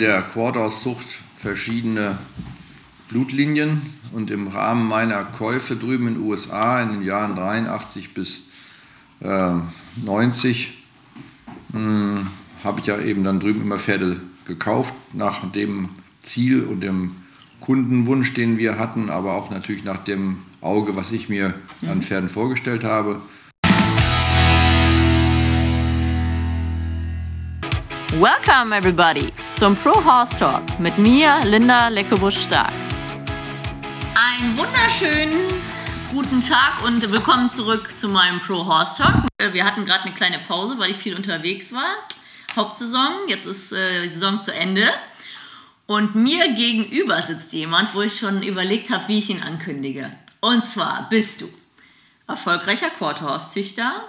der Quarthauszucht verschiedene Blutlinien und im Rahmen meiner Käufe drüben in den USA in den Jahren 83 bis äh, 90 habe ich ja eben dann drüben immer Pferde gekauft nach dem Ziel und dem Kundenwunsch, den wir hatten, aber auch natürlich nach dem Auge, was ich mir an Pferden vorgestellt habe. Welcome everybody zum Pro Horse Talk mit mir, Linda Leckebusch-Stark. Einen wunderschönen guten Tag und willkommen zurück zu meinem Pro Horse Talk. Wir hatten gerade eine kleine Pause, weil ich viel unterwegs war. Hauptsaison, jetzt ist äh, die Saison zu Ende. Und mir gegenüber sitzt jemand, wo ich schon überlegt habe, wie ich ihn ankündige. Und zwar bist du erfolgreicher Quarterhorse-Züchter,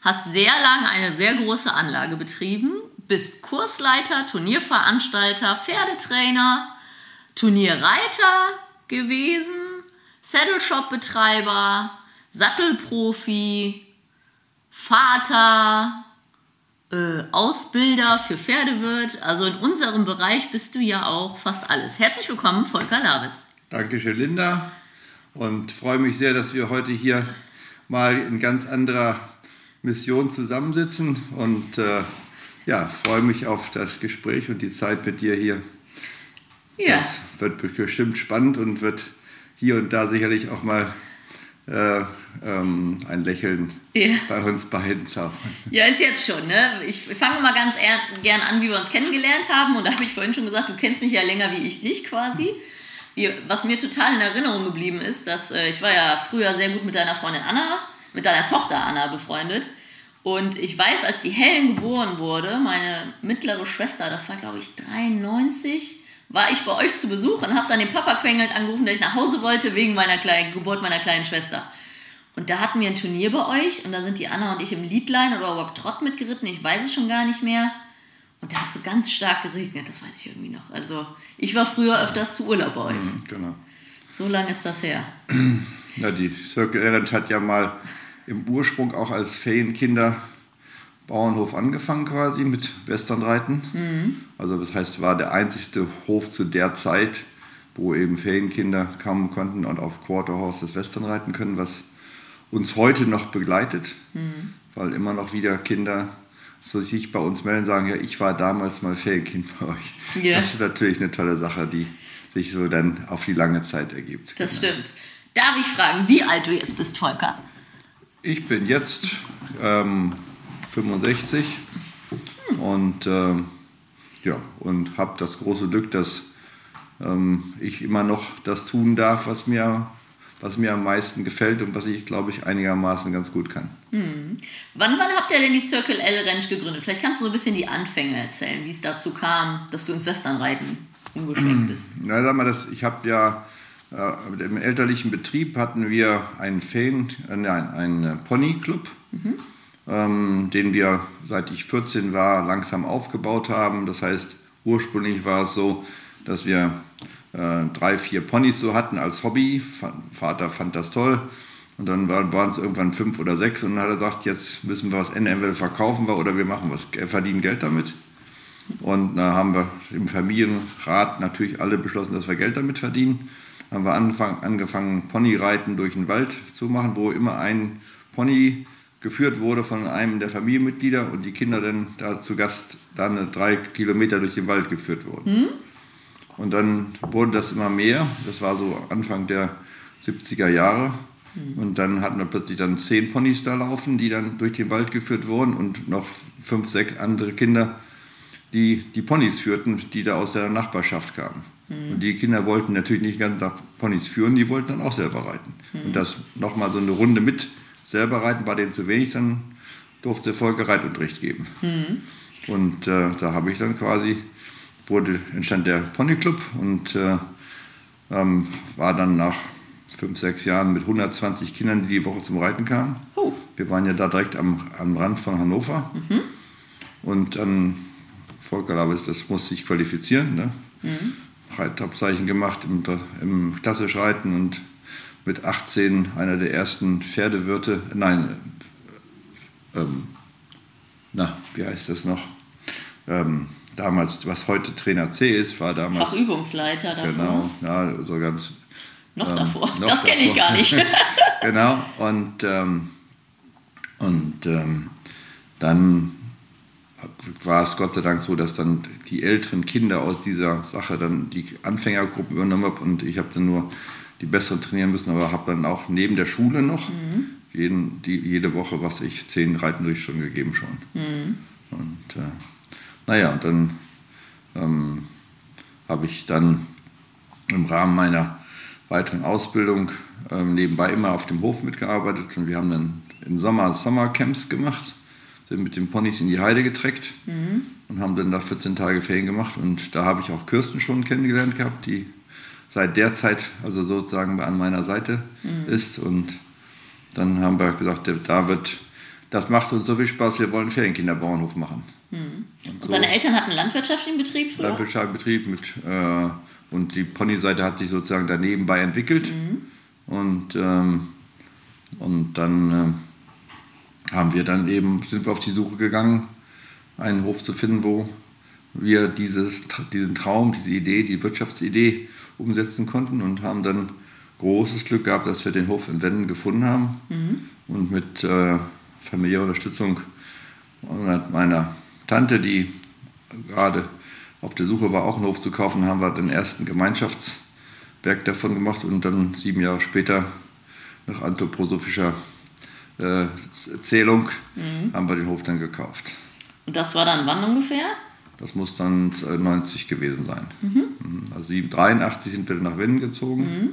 hast sehr lange eine sehr große Anlage betrieben, bist Kursleiter, Turnierveranstalter, Pferdetrainer, Turnierreiter gewesen, Saddle Shop Betreiber, Sattelprofi, Vater, äh, Ausbilder für Pferdewirt. Also in unserem Bereich bist du ja auch fast alles. Herzlich willkommen, Volker Labes. Dankeschön, Linda. Und freue mich sehr, dass wir heute hier mal in ganz anderer Mission zusammensitzen. Und äh, ja, freue mich auf das Gespräch und die Zeit mit dir hier. Ja. Das wird bestimmt spannend und wird hier und da sicherlich auch mal äh, ähm, ein Lächeln ja. bei uns beiden zaubern. Ja, ist jetzt schon. Ne? Ich fange mal ganz gern an, wie wir uns kennengelernt haben. Und da habe ich vorhin schon gesagt, du kennst mich ja länger wie ich dich quasi. Wie, was mir total in Erinnerung geblieben ist, dass äh, ich war ja früher sehr gut mit deiner Freundin Anna, mit deiner Tochter Anna befreundet. Und ich weiß, als die Helen geboren wurde, meine mittlere Schwester, das war glaube ich 93, war ich bei euch zu Besuch und habe dann den Papa Quengelt angerufen, dass ich nach Hause wollte wegen meiner kleinen Geburt meiner kleinen Schwester. Und da hatten wir ein Turnier bei euch und da sind die Anna und ich im Leadline oder Walk Trot mitgeritten, ich weiß es schon gar nicht mehr. Und da hat so ganz stark geregnet, das weiß ich irgendwie noch. Also ich war früher öfters zu Urlaub bei euch. Mhm, genau. So lange ist das her. Na, die Circle Errant hat ja mal im Ursprung auch als Ferienkinder Bauernhof angefangen quasi mit Westernreiten. Mhm. Also das heißt, war der einzigste Hof zu der Zeit, wo eben Ferienkinder kommen konnten und auf Quarterhorse das Western reiten können, was uns heute noch begleitet, mhm. weil immer noch wieder Kinder so sich bei uns melden und sagen, ja, ich war damals mal Ferienkind bei euch. Yeah. Das ist natürlich eine tolle Sache, die sich so dann auf die lange Zeit ergibt. Das genau. stimmt. Darf ich fragen, wie alt du jetzt bist, Volker? Ich bin jetzt ähm, 65 und äh, ja und habe das große Glück, dass ähm, ich immer noch das tun darf, was mir was mir am meisten gefällt und was ich, glaube ich, einigermaßen ganz gut kann. Hm. Wann, wann habt ihr denn die Circle L Ranch gegründet? Vielleicht kannst du so ein bisschen die Anfänge erzählen, wie es dazu kam, dass du ins Westernreiten umgeschwenkt hm. bist. Na, sag mal, das, ich habe ja äh, im elterlichen Betrieb hatten wir einen Fan, äh, nein, einen Ponyclub. Mhm ähm, den wir seit ich 14 war langsam aufgebaut haben. Das heißt, ursprünglich war es so, dass wir äh, drei, vier Ponys so hatten als Hobby. Vater fand das toll. Und dann waren es irgendwann fünf oder sechs und dann hat er gesagt, jetzt müssen wir was entweder verkaufen wir oder wir machen was, verdienen Geld damit. Und da haben wir im Familienrat natürlich alle beschlossen, dass wir Geld damit verdienen. Dann haben wir angefangen, Ponyreiten durch den Wald zu machen, wo immer ein Pony geführt wurde von einem der Familienmitglieder und die Kinder dann da zu Gast dann drei Kilometer durch den Wald geführt wurden. Mhm. Und dann wurde das immer mehr. Das war so Anfang der 70er Jahre. Mhm. Und dann hatten wir plötzlich dann zehn Ponys da laufen, die dann durch den Wald geführt wurden und noch fünf, sechs andere Kinder, die die Ponys führten, die da aus der Nachbarschaft kamen. Mhm. Und die Kinder wollten natürlich nicht ganz nach Ponys führen, die wollten dann auch selber reiten. Und das nochmal so eine Runde mit selber reiten war denen zu wenig, dann durfte Volker Reitunterricht geben. Mhm. Und äh, da habe ich dann quasi, wurde, entstand der Ponyclub und äh, ähm, war dann nach fünf, sechs Jahren mit 120 Kindern, die die Woche zum Reiten kamen. Oh. Wir waren ja da direkt am, am Rand von Hannover. Mhm. Und dann, Volker Labes, das musste sich qualifizieren. Ne? Mhm. Reitabzeichen gemacht im, im klassisch Reiten und mit 18 einer der ersten Pferdewirte, nein, ähm, na, wie heißt das noch? Ähm, damals, was heute Trainer C ist, war damals. Fachübungsleiter davor. Genau, ja, so ganz. Noch ähm, davor. Noch das kenne ich gar nicht. genau, und, ähm, und ähm, dann war es Gott sei Dank so, dass dann die älteren Kinder aus dieser Sache dann die Anfängergruppe übernommen haben und ich habe dann nur die besseren trainieren müssen, aber habe dann auch neben der Schule noch mhm. jeden, die, jede Woche, was ich, zehn Reitendurchstunden gegeben schon. Mhm. Und äh, naja, dann ähm, habe ich dann im Rahmen meiner weiteren Ausbildung ähm, nebenbei immer auf dem Hof mitgearbeitet und wir haben dann im Sommer Sommercamps gemacht, sind mit den Ponys in die Heide getreckt mhm. Und haben dann da 14 Tage Ferien gemacht und da habe ich auch Kirsten schon kennengelernt gehabt, die seit der Zeit also sozusagen an meiner Seite mhm. ist und dann haben wir gesagt, da wird, das macht uns so viel Spaß, wir wollen Ferienkinderbauernhof machen. Mhm. Und, und deine Eltern hatten landwirtschaftlichen Betrieb früher? Landwirtschaftlichen Betrieb mit, äh, und die Ponyseite hat sich sozusagen daneben bei entwickelt. Mhm. Und, ähm, und dann äh, haben wir dann eben, sind wir auf die Suche gegangen, einen Hof zu finden, wo wir dieses, diesen Traum, diese Idee, die Wirtschaftsidee umsetzen konnten und haben dann großes Glück gehabt, dass wir den Hof in Wenden gefunden haben mhm. und mit äh, familiärer Unterstützung meiner Tante, die gerade auf der Suche war, auch einen Hof zu kaufen, haben wir den ersten Gemeinschaftswerk davon gemacht und dann sieben Jahre später nach anthroposophischer äh, Zählung mhm. haben wir den Hof dann gekauft. Und das war dann wann ungefähr? Das muss dann 90 gewesen sein. Mhm. mhm. Also 83 sind wir nach Wenden gezogen mhm.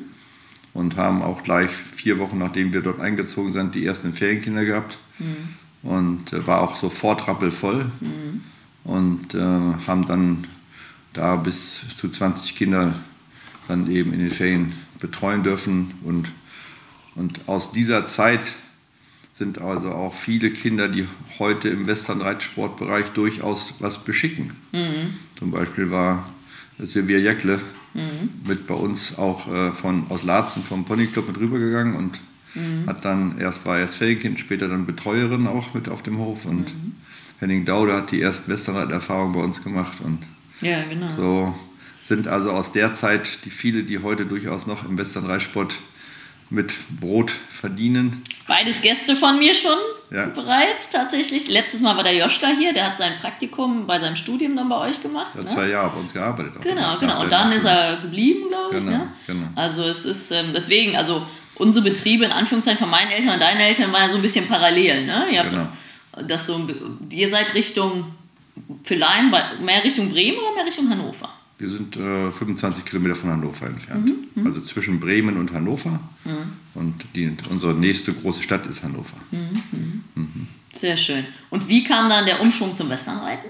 und haben auch gleich vier Wochen nachdem wir dort eingezogen sind, die ersten Ferienkinder gehabt. Mhm und äh, war auch sofort rappelvoll mhm. und äh, haben dann da bis zu 20 Kinder dann eben in den Ferien betreuen dürfen und, und aus dieser Zeit sind also auch viele Kinder, die heute im Westernreitsportbereich durchaus was beschicken. Mhm. Zum Beispiel war Silvia Jäckle mhm. mit bei uns auch äh, von, aus Laatzen vom Ponyclub mit rübergegangen und Mhm. Hat dann erst war erst Ferienkind, später dann Betreuerin auch mit auf dem Hof und mhm. Henning Daude hat die ersten Westerreit-Erfahrungen bei uns gemacht und ja, genau. so sind also aus der Zeit die viele, die heute durchaus noch im Westernreitsport mit Brot verdienen. Beides Gäste von mir schon ja. bereits tatsächlich. Letztes Mal war der Joschka hier, der hat sein Praktikum bei seinem Studium dann bei euch gemacht. Er hat ne? zwei Jahre bei uns gearbeitet. Genau, genau. Und dann ist er geblieben, glaube ich. Genau, ne? genau. Also es ist ähm, deswegen, also unsere Betriebe in Anführungszeichen von meinen Eltern und deinen Eltern waren ja so ein bisschen parallel. Ne? Ihr, genau. das so, ihr seid Richtung, für Laien, mehr Richtung Bremen oder mehr Richtung Hannover? Wir sind äh, 25 Kilometer von Hannover entfernt. Mhm, mhm, also zwischen Bremen und Hannover. Mhm. Und die, unsere nächste große Stadt ist Hannover. Mhm, mhm. Mhm. Sehr schön. Und wie kam dann der Umschwung zum Westernreiten?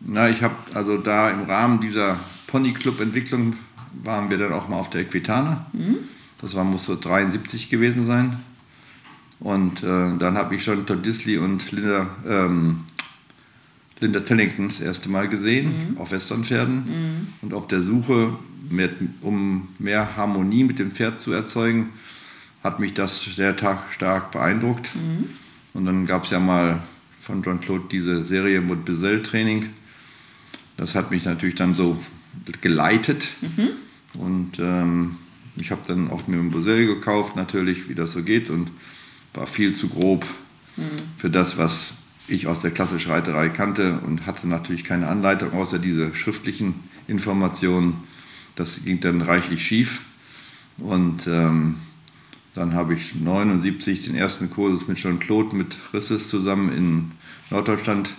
Na, ich habe also da im Rahmen dieser Pony-Club-Entwicklung waren wir dann auch mal auf der Equitana. Das war, muss so 73 gewesen sein. Und äh, dann habe ich schon Todd Disley und Linda, ähm, Linda Tellington das erste Mal gesehen mhm. auf Westernpferden. Mhm. Und auf der Suche, mit, um mehr Harmonie mit dem Pferd zu erzeugen, hat mich das sehr stark beeindruckt. Mhm. Und dann gab es ja mal von John Claude diese Serie mit Bizell Training. Das hat mich natürlich dann so geleitet. Mhm. Und ähm, ich habe dann oft mir ein Bosell gekauft, natürlich, wie das so geht, und war viel zu grob mhm. für das, was ich aus der klassischen Reiterei kannte und hatte natürlich keine Anleitung außer diese schriftlichen Informationen. Das ging dann reichlich schief. Und ähm, dann habe ich 79 den ersten Kurs mit John Claude mit Risses zusammen in Norddeutschland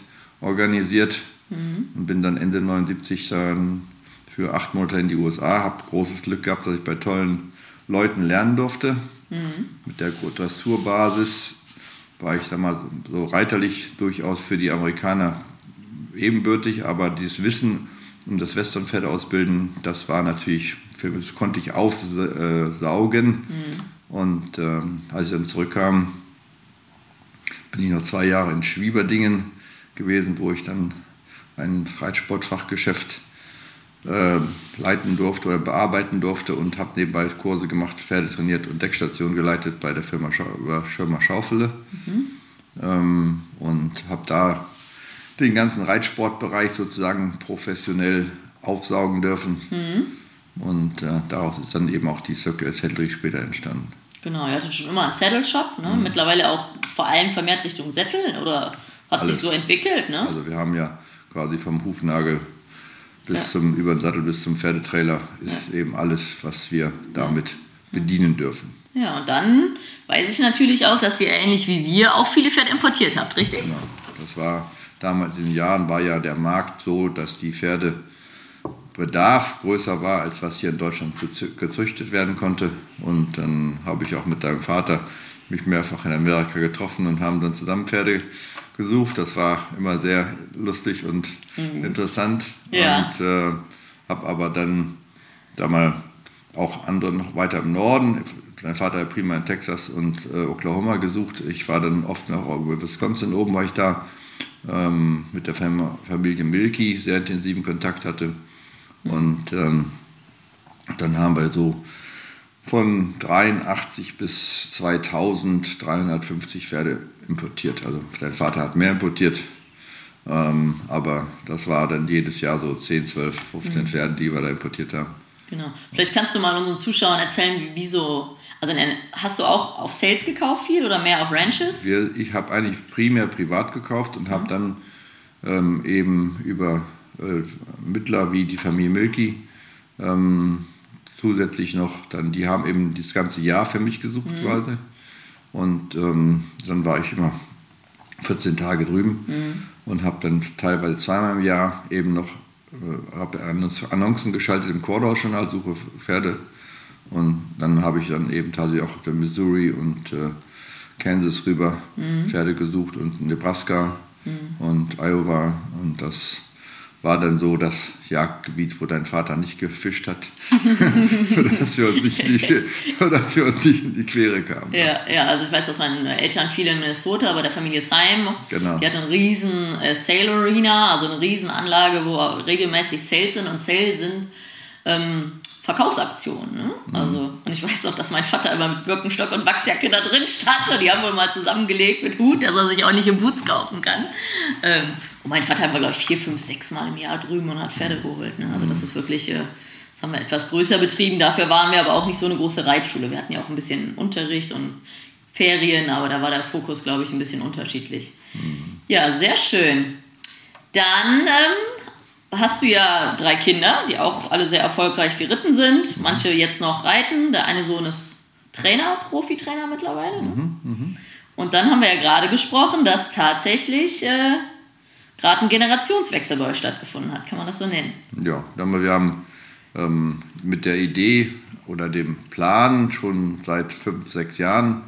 organisiert mhm. und bin dann Ende 79 dann für acht Monate in die USA, habe großes Glück gehabt, dass ich bei tollen Leuten lernen durfte. Mhm. Mit der Dressurbasis war ich da mal so reiterlich durchaus für die Amerikaner ebenbürtig, aber dieses Wissen um das Westernpferd ausbilden, das war natürlich, für, das konnte ich aufsaugen. Mhm. Und äh, als ich dann zurückkam, bin ich noch zwei Jahre in Schwieberdingen gewesen, wo ich dann ein Reitsportfachgeschäft äh, leiten durfte oder bearbeiten durfte und habe nebenbei Kurse gemacht, Pferde trainiert und Deckstation geleitet bei der Firma Schirmer Schaufele. Mhm. Ähm, und habe da den ganzen Reitsportbereich sozusagen professionell aufsaugen dürfen. Mhm. Und äh, daraus ist dann eben auch die Circle Saddlery später entstanden. Genau, ihr hattet schon immer einen Saddle Shop, ne? Mhm. mittlerweile auch vor allem vermehrt Richtung Sättel oder hat Alles. sich so entwickelt? Ne? Also wir haben ja quasi vom Hufnagel bis ja. zum über den Sattel bis zum Pferdetrailer ist ja. eben alles, was wir damit bedienen dürfen. Ja, und dann weiß ich natürlich auch, dass ihr ähnlich wie wir auch viele Pferde importiert habt, richtig? Genau. Das war damals in den Jahren war ja der Markt so, dass die Pferdebedarf größer war, als was hier in Deutschland gezüchtet werden konnte. Und dann habe ich auch mit deinem Vater mich mehrfach in Amerika getroffen und haben dann zusammen Pferde gesucht. Das war immer sehr lustig und mhm. interessant. Ja. Und äh, habe aber dann da mal auch andere noch weiter im Norden. Mein Vater hat prima in Texas und äh, Oklahoma gesucht. Ich war dann oft über Wisconsin oben, war ich da ähm, mit der Familie Milky sehr intensiven Kontakt hatte. Und ähm, dann haben wir so von 83 bis 2350 Pferde importiert. Also dein Vater hat mehr importiert, ähm, aber das war dann jedes Jahr so 10, 12, 15 mhm. Pferde, die wir da importiert haben. Genau. Vielleicht kannst du mal unseren Zuschauern erzählen, wie, so. Also hast du auch auf Sales gekauft viel oder mehr auf Ranches? Wir, ich habe eigentlich primär privat gekauft und habe mhm. dann ähm, eben über äh, Mittler wie die Familie Milky ähm, zusätzlich noch, dann die haben eben das ganze Jahr für mich gesucht mhm. quasi. Und ähm, dann war ich immer 14 Tage drüben mhm. und habe dann teilweise zweimal im Jahr eben noch äh, Annoncen geschaltet im Cordau-Journal, suche Pferde. Und dann habe ich dann eben tatsächlich auch der Missouri und äh, Kansas rüber mhm. Pferde gesucht und Nebraska mhm. und Iowa. Und das war dann so das Jagdgebiet, wo dein Vater nicht gefischt hat, sodass, wir uns nicht, sodass wir uns nicht in die Quere kamen. Ja, ja, also ich weiß, dass meine Eltern viele in Minnesota bei der Familie Syme, genau. die hat eine riesen äh, Sail Arena, also eine riesen Anlage, wo regelmäßig Sales sind und Sales sind ähm, Verkaufsaktionen. Ne? Mhm. Also, und ich weiß auch, dass mein Vater immer mit Birkenstock und Wachsjacke da drin stand und die haben wohl mal zusammengelegt mit Hut, dass er sich auch nicht im Boots kaufen kann. Ähm, und mein Vater war, glaube ich, vier, fünf, sechs Mal im Jahr drüben und hat Pferde geholt. Ne? Also das mhm. ist wirklich, äh, das haben wir etwas größer betrieben. Dafür waren wir aber auch nicht so eine große Reitschule. Wir hatten ja auch ein bisschen Unterricht und Ferien, aber da war der Fokus, glaube ich, ein bisschen unterschiedlich. Mhm. Ja, sehr schön. Dann ähm, hast du ja drei Kinder, die auch alle sehr erfolgreich geritten sind. Manche jetzt noch reiten. Der eine Sohn ist Trainer, Profitrainer mittlerweile. Ne? Mhm, mh. Und dann haben wir ja gerade gesprochen, dass tatsächlich äh, gerade ein Generationswechsel bei euch stattgefunden hat. Kann man das so nennen? Ja, wir haben ähm, mit der Idee oder dem Plan schon seit fünf, sechs Jahren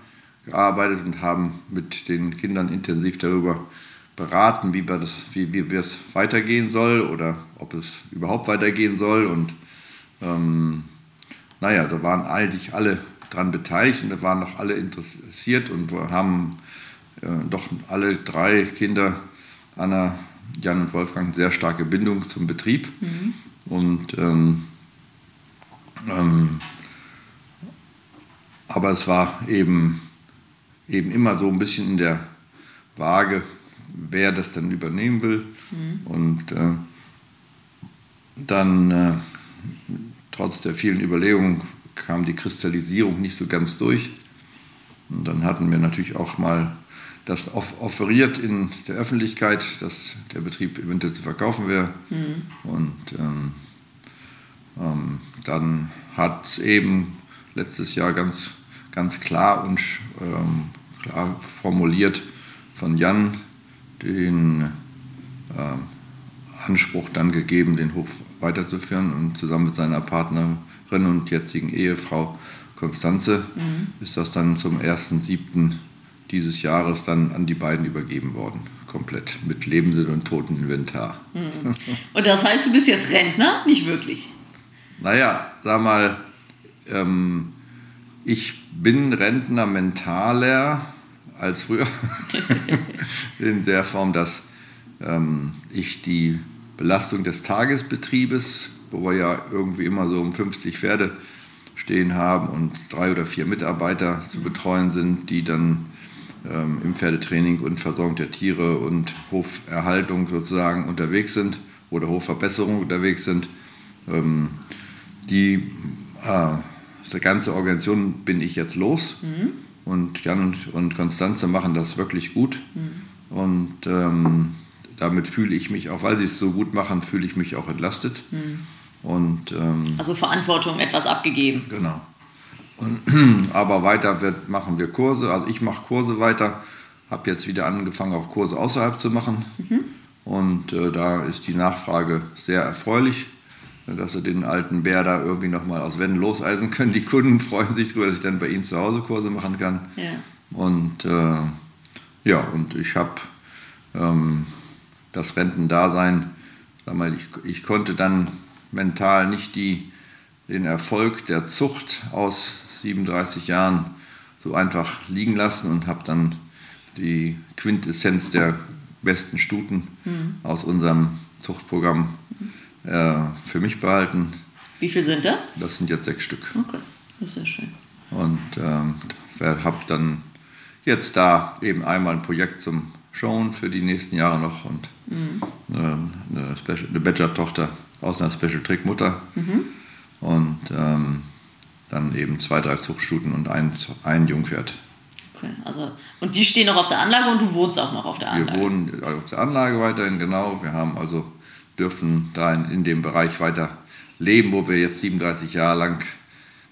gearbeitet und haben mit den Kindern intensiv darüber gesprochen beraten, wie, wir das, wie, wie es weitergehen soll oder ob es überhaupt weitergehen soll. Und ähm, naja, da waren eigentlich alle dran beteiligt und da waren noch alle interessiert und wir haben äh, doch alle drei Kinder, Anna, Jan und Wolfgang, eine sehr starke Bindung zum Betrieb. Mhm. Und ähm, ähm, aber es war eben, eben immer so ein bisschen in der Waage, wer das dann übernehmen will. Mhm. Und äh, dann, äh, trotz der vielen Überlegungen, kam die Kristallisierung nicht so ganz durch. Und dann hatten wir natürlich auch mal das offeriert in der Öffentlichkeit, dass der Betrieb eventuell zu verkaufen wäre. Mhm. Und ähm, ähm, dann hat es eben letztes Jahr ganz, ganz klar und ähm, klar formuliert von Jan den äh, Anspruch dann gegeben, den Hof weiterzuführen und zusammen mit seiner Partnerin und jetzigen Ehefrau Konstanze mhm. ist das dann zum 1.7. dieses Jahres dann an die beiden übergeben worden. Komplett mit lebendem und totem Inventar. Mhm. Und das heißt, du bist jetzt Rentner? Nicht wirklich? Naja, sag mal, ähm, ich bin Rentner mentaler als früher. in der Form, dass ähm, ich die Belastung des Tagesbetriebes, wo wir ja irgendwie immer so um 50 Pferde stehen haben und drei oder vier Mitarbeiter zu betreuen sind, die dann ähm, im Pferdetraining und Versorgung der Tiere und Hoferhaltung sozusagen unterwegs sind oder Hofverbesserung unterwegs sind. Ähm, die, äh, ganze Organisation bin ich jetzt los mhm. Und Jan und, und Konstanze machen das wirklich gut. Mhm. Und ähm, damit fühle ich mich auch, weil sie es so gut machen, fühle ich mich auch entlastet. Mhm. Und, ähm, also Verantwortung etwas abgegeben. Genau. Und, aber weiter wird, machen wir Kurse, also ich mache Kurse weiter, habe jetzt wieder angefangen, auch Kurse außerhalb zu machen. Mhm. Und äh, da ist die Nachfrage sehr erfreulich, dass sie den alten Bär da irgendwie nochmal aus Wänden loseisen können. Die Kunden freuen sich darüber, dass ich dann bei ihnen zu Hause Kurse machen kann. Ja. Und äh, ja, und ich habe ähm, das Rentendasein, sag mal, ich, ich konnte dann mental nicht die, den Erfolg der Zucht aus 37 Jahren so einfach liegen lassen und habe dann die Quintessenz der besten Stuten mhm. aus unserem Zuchtprogramm für mich behalten. Wie viel sind das? Das sind jetzt sechs Stück. Okay, das ist ja schön. Und ähm, habe dann jetzt da eben einmal ein Projekt zum Schauen für die nächsten Jahre noch und mhm. eine, eine, eine Badger-Tochter aus einer Special Trick Mutter. Mhm. Und ähm, dann eben zwei, drei Zuchtstuten und ein, ein Jungpferd. Okay, also, und die stehen noch auf der Anlage und du wohnst auch noch auf der Anlage? Wir wohnen auf der Anlage weiterhin, genau. Wir haben also, dürfen da in, in dem Bereich weiter leben, wo wir jetzt 37 Jahre lang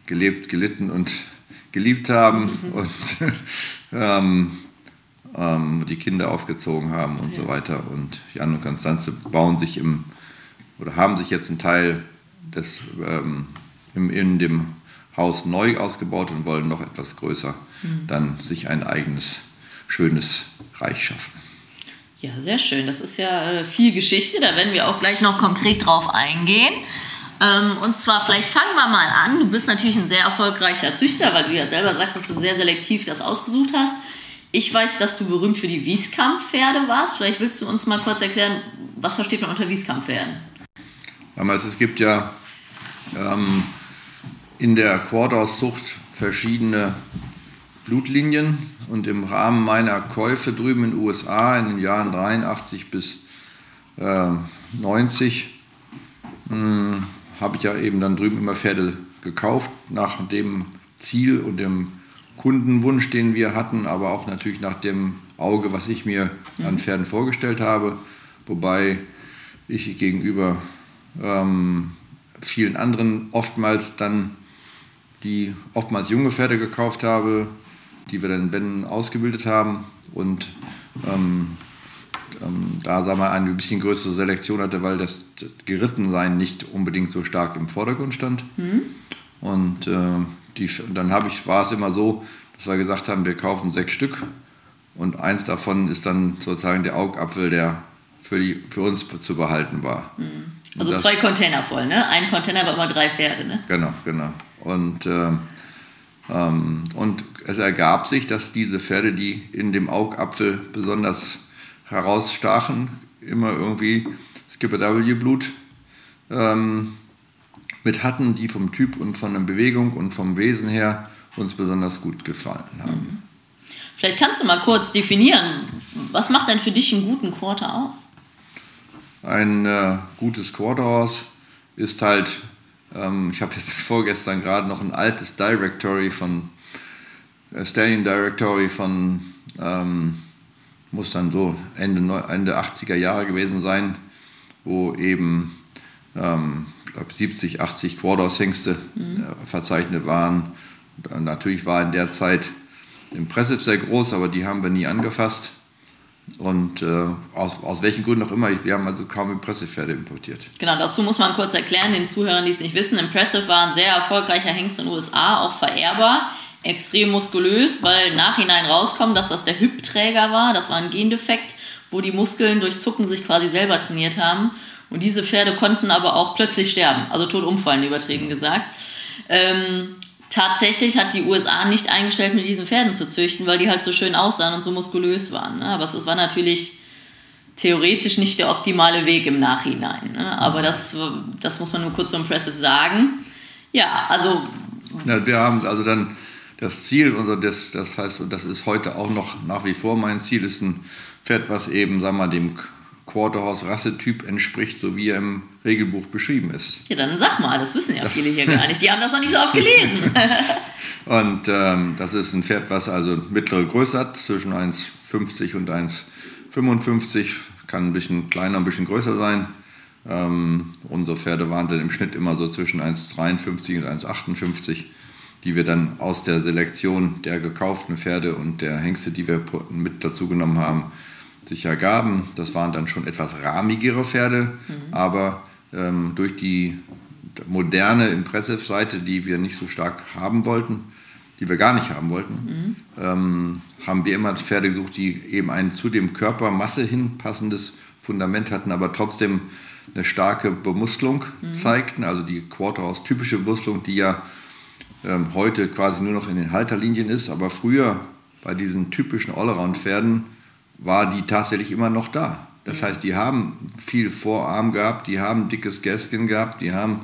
gelebt, gelitten und geliebt haben mhm. und ähm, ähm, die Kinder aufgezogen haben und ja. so weiter. Und Jan und Konstanze bauen sich im oder haben sich jetzt einen Teil des, ähm, im, in dem Haus neu ausgebaut und wollen noch etwas größer mhm. dann sich ein eigenes, schönes Reich schaffen. Ja, sehr schön. Das ist ja äh, viel Geschichte. Da werden wir auch gleich noch konkret drauf eingehen. Ähm, und zwar, vielleicht fangen wir mal an. Du bist natürlich ein sehr erfolgreicher Züchter, weil du ja selber sagst, dass du sehr selektiv das ausgesucht hast. Ich weiß, dass du berühmt für die Wieskamp-Pferde warst. Vielleicht willst du uns mal kurz erklären, was versteht man unter Wieskamp-Pferden? Es gibt ja ähm, in der Quarthauszucht verschiedene Blutlinien und im Rahmen meiner Käufe drüben in den USA in den Jahren 83 bis äh, 90 hm, habe ich ja eben dann drüben immer Pferde gekauft nach dem Ziel und dem Kundenwunsch, den wir hatten, aber auch natürlich nach dem Auge, was ich mir an Pferden vorgestellt habe, wobei ich gegenüber ähm, vielen anderen oftmals dann die oftmals junge Pferde gekauft habe, die wir dann wenn ausgebildet haben und ähm, ähm, da sagen wir eine bisschen größere Selektion hatte, weil das Gerittensein nicht unbedingt so stark im Vordergrund stand. Mhm. Und äh, die, dann habe ich, war es immer so, dass wir gesagt haben, wir kaufen sechs Stück und eins davon ist dann sozusagen der Augapfel, der für, die, für uns zu behalten war. Mhm. Also das, zwei Container voll, ne? Ein Container war immer drei Pferde, ne? Genau, genau. Und, äh, und es ergab sich, dass diese Pferde, die in dem Augapfel besonders herausstachen, immer irgendwie Skipper W-Blut ähm, mit hatten, die vom Typ und von der Bewegung und vom Wesen her uns besonders gut gefallen haben. Mhm. Vielleicht kannst du mal kurz definieren, was macht denn für dich einen guten Quarter aus? Ein äh, gutes Quarterhorse ist halt, ähm, ich habe jetzt vorgestern gerade noch ein altes Directory von, äh, Stallion Directory von, ähm, muss dann so Ende, Ende 80er Jahre gewesen sein, wo eben ähm, glaub 70, 80 Quarterhorse-Hengste mhm. äh, verzeichnet waren. Natürlich war in der Zeit Impressive sehr groß, aber die haben wir nie angefasst. Und äh, aus, aus welchen Gründen auch immer, wir haben also kaum Impressive-Pferde importiert. Genau, dazu muss man kurz erklären, den Zuhörern, die es nicht wissen, Impressive war ein sehr erfolgreicher Hengst in den USA, auch verehrbar, extrem muskulös, weil nachhinein rauskommt, dass das der Hübträger war, das war ein Gendefekt, wo die Muskeln durch Zucken sich quasi selber trainiert haben. Und diese Pferde konnten aber auch plötzlich sterben, also tot umfallen, übertrieben gesagt. Ähm, tatsächlich hat die USA nicht eingestellt, mit diesen Pferden zu züchten, weil die halt so schön aussahen und so muskulös waren. Ne? Aber es war natürlich theoretisch nicht der optimale Weg im Nachhinein. Ne? Aber das, das muss man nur kurz so impressive sagen. Ja, also. Ja, wir haben also dann, das Ziel, unser, das, das heißt, und das ist heute auch noch nach wie vor mein Ziel, ist ein Pferd, was eben, sagen wir mal, dem Quarterhorse-Rassetyp entspricht, so wie er im Regelbuch beschrieben ist. Ja, dann sag mal, das wissen ja viele hier gar nicht. Die haben das noch nicht so oft gelesen. und ähm, das ist ein Pferd, was also mittlere Größe hat, zwischen 1,50 und 1,55, kann ein bisschen kleiner, ein bisschen größer sein. Ähm, unsere Pferde waren dann im Schnitt immer so zwischen 1,53 und 1,58, die wir dann aus der Selektion der gekauften Pferde und der Hengste, die wir mit dazu genommen haben, sich ergaben. Das waren dann schon etwas rahmigere Pferde, mhm. aber ähm, durch die moderne Impressive-Seite, die wir nicht so stark haben wollten, die wir gar nicht haben wollten, mhm. ähm, haben wir immer Pferde gesucht, die eben ein zu dem Körpermasse hin passendes Fundament hatten, aber trotzdem eine starke Bemuskelung mhm. zeigten, also die Quarterhouse typische Bemuskelung, die ja ähm, heute quasi nur noch in den Halterlinien ist, aber früher bei diesen typischen Allround-Pferden war die tatsächlich immer noch da. Das mhm. heißt, die haben viel Vorarm gehabt, die haben dickes Gaskin gehabt, die haben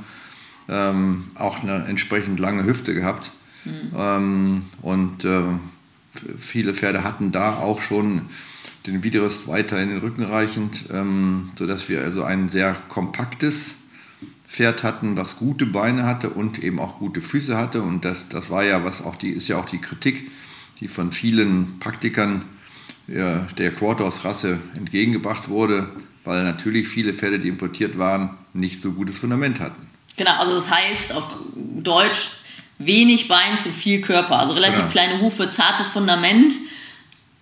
ähm, auch eine entsprechend lange Hüfte gehabt. Mhm. Ähm, und äh, viele Pferde hatten da auch schon den Widerrist weiter in den Rücken reichend, ähm, sodass wir also ein sehr kompaktes Pferd hatten, was gute Beine hatte und eben auch gute Füße hatte. Und das, das war ja, was auch die, ist ja auch die Kritik, die von vielen Praktikern der Quartos-Rasse entgegengebracht wurde, weil natürlich viele Pferde, die importiert waren, nicht so gutes Fundament hatten. Genau, also das heißt auf Deutsch wenig Bein zu viel Körper, also relativ genau. kleine Hufe, zartes Fundament.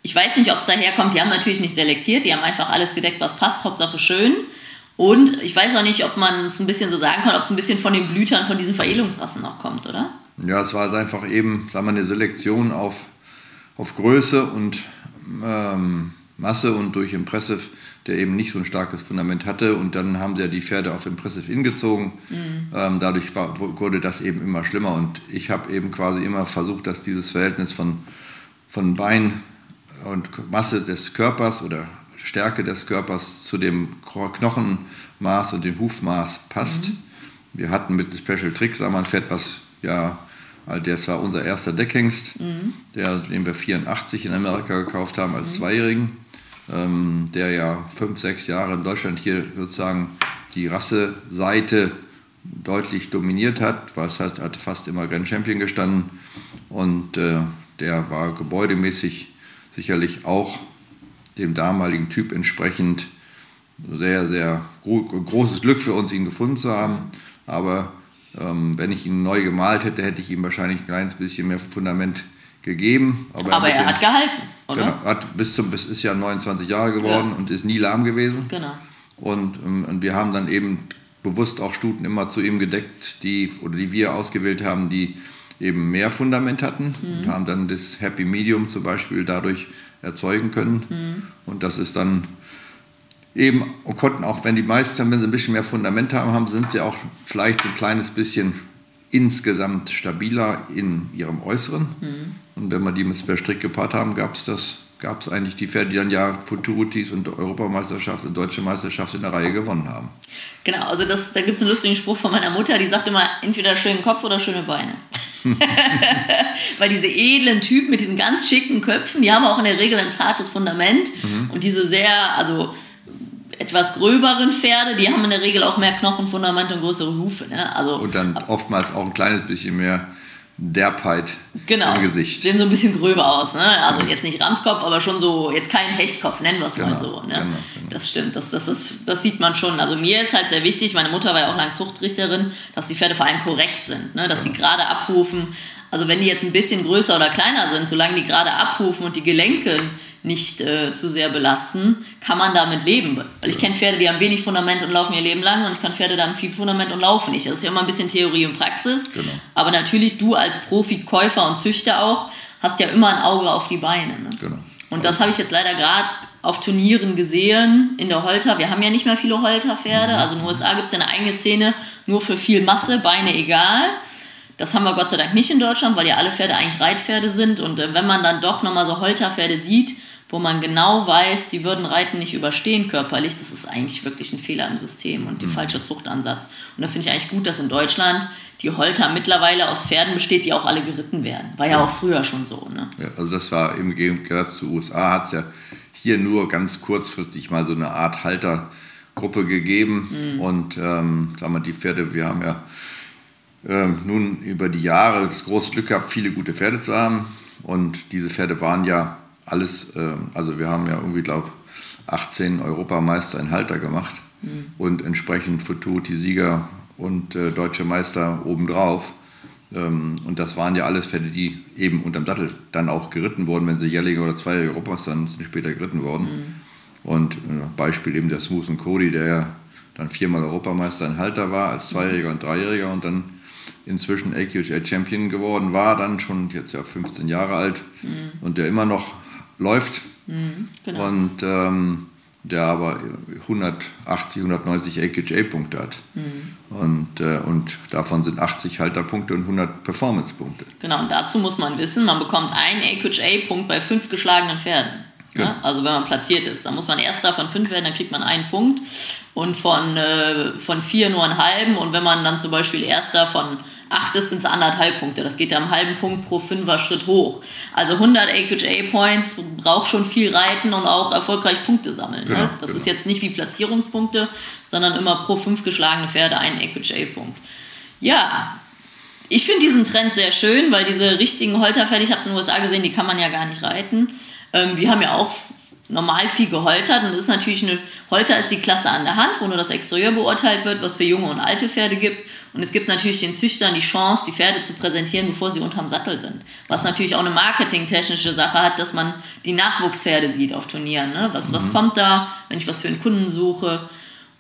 Ich weiß nicht, ob es daherkommt, die haben natürlich nicht selektiert, die haben einfach alles gedeckt, was passt, Hauptsache schön. Und ich weiß auch nicht, ob man es ein bisschen so sagen kann, ob es ein bisschen von den Blütern von diesen Veredelungsrassen noch kommt, oder? Ja, es war einfach eben, sagen wir, eine Selektion auf, auf Größe und ähm, Masse und durch Impressive, der eben nicht so ein starkes Fundament hatte. Und dann haben sie ja die Pferde auf Impressive hingezogen. Mhm. Ähm, dadurch war, wurde das eben immer schlimmer. Und ich habe eben quasi immer versucht, dass dieses Verhältnis von, von Bein und Masse des Körpers oder Stärke des Körpers zu dem Knochenmaß und dem Hufmaß passt. Mhm. Wir hatten mit Special Tricks einmal ein Pferd, was ja der war unser erster Deckhengst, mhm. der, den wir 84 in Amerika gekauft haben als mhm. Zweijährigen, ähm, der ja fünf, sechs Jahre in Deutschland hier sozusagen die Rasseseite deutlich dominiert hat, was hat, hat fast immer Grand Champion gestanden und äh, der war gebäudemäßig sicherlich auch dem damaligen Typ entsprechend sehr, sehr gro großes Glück für uns, ihn gefunden zu haben. Aber ähm, wenn ich ihn neu gemalt hätte, hätte ich ihm wahrscheinlich ein kleines bisschen mehr Fundament gegeben. Aber, aber er, hat gehalten, oder? Genau, hat bis zum bis ist ja 29 Jahre geworden ja. und ist nie lahm gewesen. Genau. Und, ähm, und wir haben dann eben bewusst auch Stuten immer zu ihm gedeckt, die oder die wir ausgewählt haben, die eben mehr Fundament hatten mhm. und haben dann das Happy Medium zum Beispiel dadurch erzeugen können. Mhm. Und das ist dann eben und konnten auch, wenn die meisten, wenn sie ein bisschen mehr Fundament haben, haben, sind sie auch vielleicht ein kleines bisschen insgesamt stabiler in ihrem Äußeren. Mhm. Und wenn wir die mit Strick gepaart haben, gab es das gab es eigentlich die Pferde, die dann ja Futurities und Europameisterschaft und Deutsche Meisterschaft in der Reihe gewonnen haben. Genau, also das, da gibt es einen lustigen Spruch von meiner Mutter, die sagt immer, entweder schönen Kopf oder schöne Beine. Weil diese edlen Typen mit diesen ganz schicken Köpfen, die haben auch in der Regel ein zartes Fundament mhm. und diese sehr, also etwas gröberen Pferde, die haben in der Regel auch mehr Knochenfundament und größere Hufe. Ne? Also, und dann oftmals auch ein kleines bisschen mehr Derbheit genau, im Gesicht. Sehen so ein bisschen gröber aus. Ne? Also jetzt nicht Ramskopf, aber schon so, jetzt kein Hechtkopf, nennen wir es genau, mal so. Ne? Genau, genau. Das stimmt, das, das, ist, das sieht man schon. Also mir ist halt sehr wichtig, meine Mutter war ja auch lang Zuchtrichterin, dass die Pferde vor allem korrekt sind, ne? dass sie genau. gerade abrufen. Also wenn die jetzt ein bisschen größer oder kleiner sind, solange die gerade abrufen und die Gelenke nicht äh, zu sehr belasten, kann man damit leben. Weil ich kenne Pferde, die haben wenig Fundament und laufen ihr Leben lang und ich kann Pferde, die haben viel Fundament und laufen nicht. Das ist ja immer ein bisschen Theorie und Praxis. Genau. Aber natürlich, du als Profi-Käufer und Züchter auch, hast ja immer ein Auge auf die Beine. Ne? Genau. Und das habe ich jetzt leider gerade auf Turnieren gesehen in der Holter. Wir haben ja nicht mehr viele Holterpferde. Mhm. Also in den USA gibt es ja eine eigene Szene nur für viel Masse, Beine egal. Das haben wir Gott sei Dank nicht in Deutschland, weil ja alle Pferde eigentlich Reitpferde sind. Und äh, wenn man dann doch nochmal so Holterpferde sieht, wo man genau weiß, die würden Reiten nicht überstehen körperlich, das ist eigentlich wirklich ein Fehler im System und ein mhm. falscher Zuchtansatz. Und da finde ich eigentlich gut, dass in Deutschland die Holter mittlerweile aus Pferden besteht, die auch alle geritten werden. War ja, ja auch früher schon so. Ne? Ja, also das war im Gegensatz zu USA, hat es ja hier nur ganz kurzfristig mal so eine Art Haltergruppe gegeben. Mhm. Und ähm, sagen wir, die Pferde, wir haben ja ähm, nun über die Jahre das große Glück gehabt, viele gute Pferde zu haben. Und diese Pferde waren ja alles, äh, also wir haben ja irgendwie, glaube ich, 18 Europameister in Halter gemacht mhm. und entsprechend Fututi-Sieger und äh, deutsche Meister obendrauf. Ähm, und das waren ja alles Pferde, die eben unterm Sattel dann auch geritten wurden, wenn sie jährliche oder zweijährige Europameister dann sind später geritten worden. Mhm. Und äh, Beispiel eben der Smooth Cody, der ja dann viermal Europameister in Halter war, als Zweijähriger und Dreijähriger und dann inzwischen AQHA Champion geworden war, dann schon jetzt ja 15 Jahre alt mhm. und der immer noch läuft. Mhm, genau. Und ähm, der aber 180, 190 AQHA-Punkte hat. Mhm. Und, äh, und davon sind 80 Halterpunkte und 100 Performance-Punkte. Genau, und dazu muss man wissen, man bekommt einen AQHA-Punkt bei fünf geschlagenen Pferden. Genau. Ja? Also wenn man platziert ist, dann muss man erst davon fünf werden, dann kriegt man einen Punkt und von, äh, von vier nur einen halben. Und wenn man dann zum Beispiel erster von acht ist, sind es anderthalb Punkte. Das geht ja am halben Punkt pro Fünfer Schritt hoch. Also 100 AQHA Points braucht schon viel Reiten und auch erfolgreich Punkte sammeln. Ne? Genau, ne? Das genau. ist jetzt nicht wie Platzierungspunkte, sondern immer pro fünf geschlagene Pferde einen AQHA Punkt. Ja, ich finde diesen Trend sehr schön, weil diese richtigen Holterpferde, ich habe es in den USA gesehen, die kann man ja gar nicht reiten. Ähm, wir haben ja auch normal viel geholtert und das ist natürlich eine, Holter ist die Klasse an der Hand, wo nur das Exterieur beurteilt wird, was für junge und alte Pferde gibt. Und es gibt natürlich den Züchtern die Chance, die Pferde zu präsentieren, bevor sie unterm Sattel sind. Was natürlich auch eine marketingtechnische Sache hat, dass man die Nachwuchspferde sieht auf Turnieren. Ne? Was, mhm. was kommt da, wenn ich was für einen Kunden suche?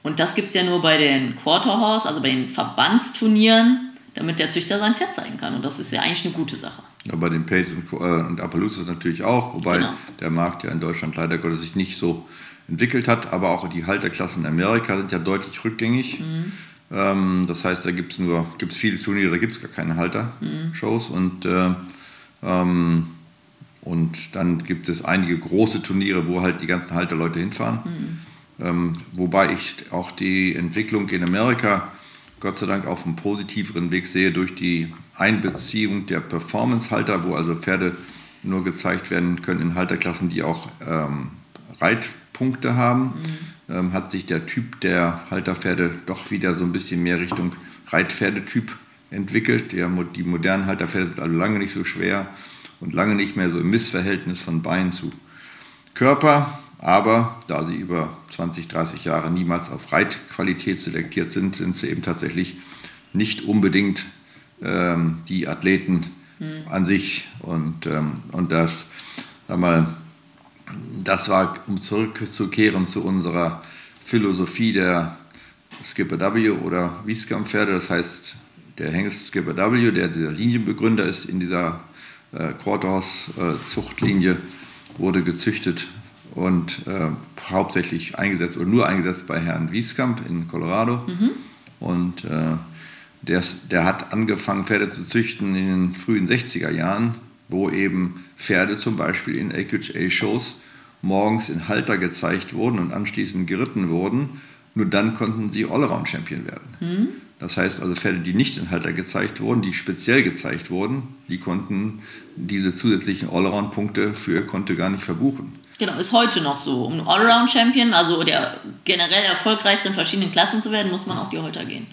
Und das gibt es ja nur bei den Quarterhorse, also bei den Verbandsturnieren, damit der Züchter sein Pferd zeigen kann. Und das ist ja eigentlich eine gute Sache. Ja, bei den Pates und, äh, und Appaloosas natürlich auch, wobei genau. der Markt ja in Deutschland leider Gottes sich nicht so entwickelt hat. Aber auch die Halterklassen in Amerika sind ja deutlich rückgängig. Mhm. Ähm, das heißt, da gibt es nur gibt's viele Turniere, da gibt es gar keine Halter-Shows. Mhm. Und, äh, ähm, und dann gibt es einige große Turniere, wo halt die ganzen Halterleute hinfahren. Mhm. Ähm, wobei ich auch die Entwicklung in Amerika Gott sei Dank auf einem positiveren Weg sehe durch die Einbeziehung der Performance-Halter, wo also Pferde nur gezeigt werden können in Halterklassen, die auch ähm, Reitpunkte haben, mhm. ähm, hat sich der Typ der Halterpferde doch wieder so ein bisschen mehr Richtung Reitpferdetyp entwickelt. Der, die modernen Halterpferde sind also lange nicht so schwer und lange nicht mehr so im Missverhältnis von Bein zu Körper. Aber da sie über 20, 30 Jahre niemals auf Reitqualität selektiert sind, sind sie eben tatsächlich nicht unbedingt ähm, die Athleten mhm. an sich. Und, ähm, und das, sag mal, das war, um zurückzukehren zu unserer Philosophie der Skipper W oder Wieskamp-Pferde, das heißt, der Hengst Skipper W, der dieser Linienbegründer ist in dieser äh, Quarterhorse-Zuchtlinie, äh, wurde gezüchtet und äh, hauptsächlich eingesetzt oder nur eingesetzt bei Herrn Wieskamp in Colorado. Mhm. Und äh, der, der hat angefangen, Pferde zu züchten in den frühen 60er Jahren, wo eben Pferde zum Beispiel in AQHA-Shows morgens in Halter gezeigt wurden und anschließend geritten wurden. Nur dann konnten sie Allround-Champion werden. Mhm. Das heißt also Pferde, die nicht in Halter gezeigt wurden, die speziell gezeigt wurden, die konnten diese zusätzlichen Allround-Punkte für konnte gar nicht verbuchen. Genau, ist heute noch so. Um Allround-Champion, also der generell erfolgreichste in verschiedenen Klassen zu werden, muss man auch die Holter gehen.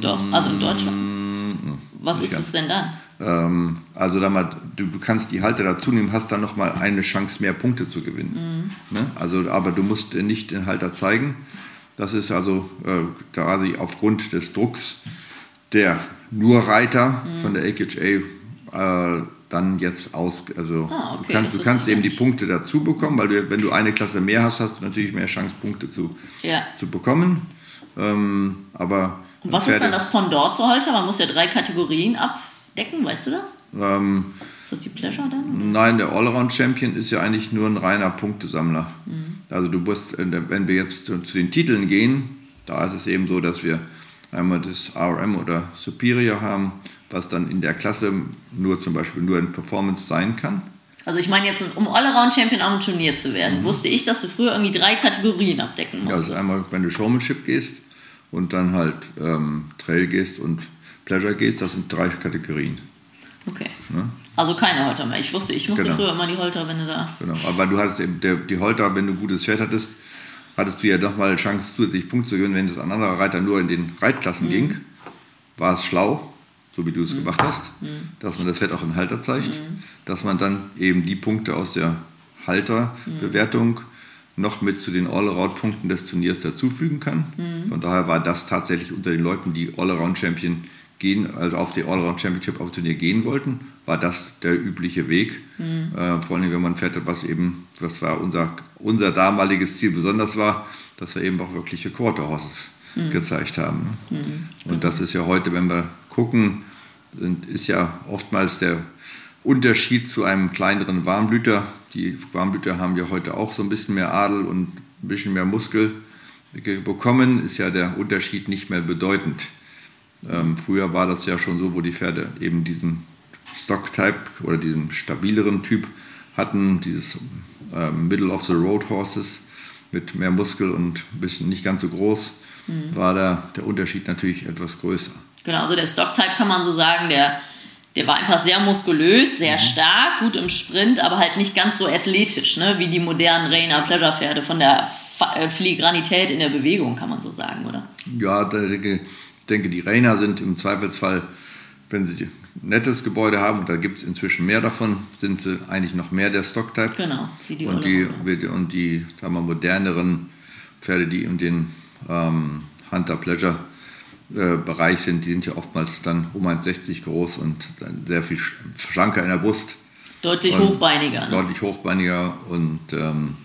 Doch, also in Deutschland. Mm, Was ist es denn dann? Ähm, also da mal, du, du, kannst die Halter dazu nehmen, hast dann nochmal eine Chance mehr Punkte zu gewinnen. Mhm. Ne? Also, aber du musst nicht den Halter zeigen. Das ist also äh, quasi aufgrund des Drucks der nur Reiter mhm. von der AKHA äh, dann jetzt aus, also ah, okay, du kannst, du kannst eben die Punkte dazu bekommen, weil du, wenn du eine Klasse mehr hast, hast du natürlich mehr Chance, Punkte zu, ja. zu bekommen. Ähm, aber was Pferde, ist dann das Pendant zu Halter? Man muss ja drei Kategorien abdecken, weißt du das? Ähm, ist das die Pleasure dann? Nein, der Allround Champion ist ja eigentlich nur ein reiner Punktesammler. Mhm. Also du musst, wenn wir jetzt zu, zu den Titeln gehen, da ist es eben so, dass wir einmal das RM oder Superior haben was dann in der Klasse nur zum Beispiel nur in Performance sein kann. Also ich meine jetzt, um Allround-Champion am Turnier zu werden, mhm. wusste ich, dass du früher irgendwie drei Kategorien abdecken musst. Ja, also einmal, wenn du Showmanship gehst und dann halt ähm, Trail gehst und Pleasure gehst, das sind drei Kategorien. Okay. Ne? Also keine Holter mehr. Ich wusste, ich musste genau. früher immer die Holter, wenn du da... Genau, aber du hattest eben der, die Holter, wenn du ein gutes Pferd hattest, hattest du ja doch mal Chance, zusätzlich Punkte zu gewinnen, wenn es ein anderer Reiter nur in den Reitklassen mhm. ging. War es schlau, so wie du es mhm. gemacht hast, mhm. dass man das Pferd auch in Halter zeigt, mhm. dass man dann eben die Punkte aus der Halterbewertung noch mit zu den All-Around-Punkten des Turniers dazufügen kann. Mhm. Von daher war das tatsächlich unter den Leuten, die All-Around-Champion gehen, also auf die All-Around-Championship auf Turnier gehen wollten, war das der übliche Weg. Mhm. Äh, vor allem, wenn man fährt, was eben, was war unser, unser damaliges Ziel besonders war, dass wir eben auch wirkliche Quarter Horses mhm. gezeigt haben. Mhm. Und das ist ja heute, wenn wir gucken, ist ja oftmals der Unterschied zu einem kleineren Warmblüter. Die Warmblüter haben ja heute auch so ein bisschen mehr Adel und ein bisschen mehr Muskel bekommen, ist ja der Unterschied nicht mehr bedeutend. Ähm, früher war das ja schon so, wo die Pferde eben diesen Stock-Type oder diesen stabileren Typ hatten, dieses ähm, Middle of the Road Horses mit mehr Muskel und ein bisschen nicht ganz so groß, mhm. war da der Unterschied natürlich etwas größer. Genau, also der Stock-Type kann man so sagen, der, der war einfach sehr muskulös, sehr mhm. stark, gut im Sprint, aber halt nicht ganz so athletisch, ne, wie die modernen Rainer Pleasure-Pferde von der äh, Filigranität in der Bewegung, kann man so sagen, oder? Ja, ich denke, die Rainer sind im Zweifelsfall, wenn sie ein nettes Gebäude haben, und da gibt es inzwischen mehr davon, sind sie eigentlich noch mehr der Stock-Type. Genau, wie die und die, und die sagen wir, moderneren Pferde, die in den ähm, Hunter Pleasure äh, Bereich sind, die sind ja oftmals dann um 1,60 groß und sehr viel schlanker in der Brust. Deutlich hochbeiniger. Ne? Deutlich hochbeiniger und ähm,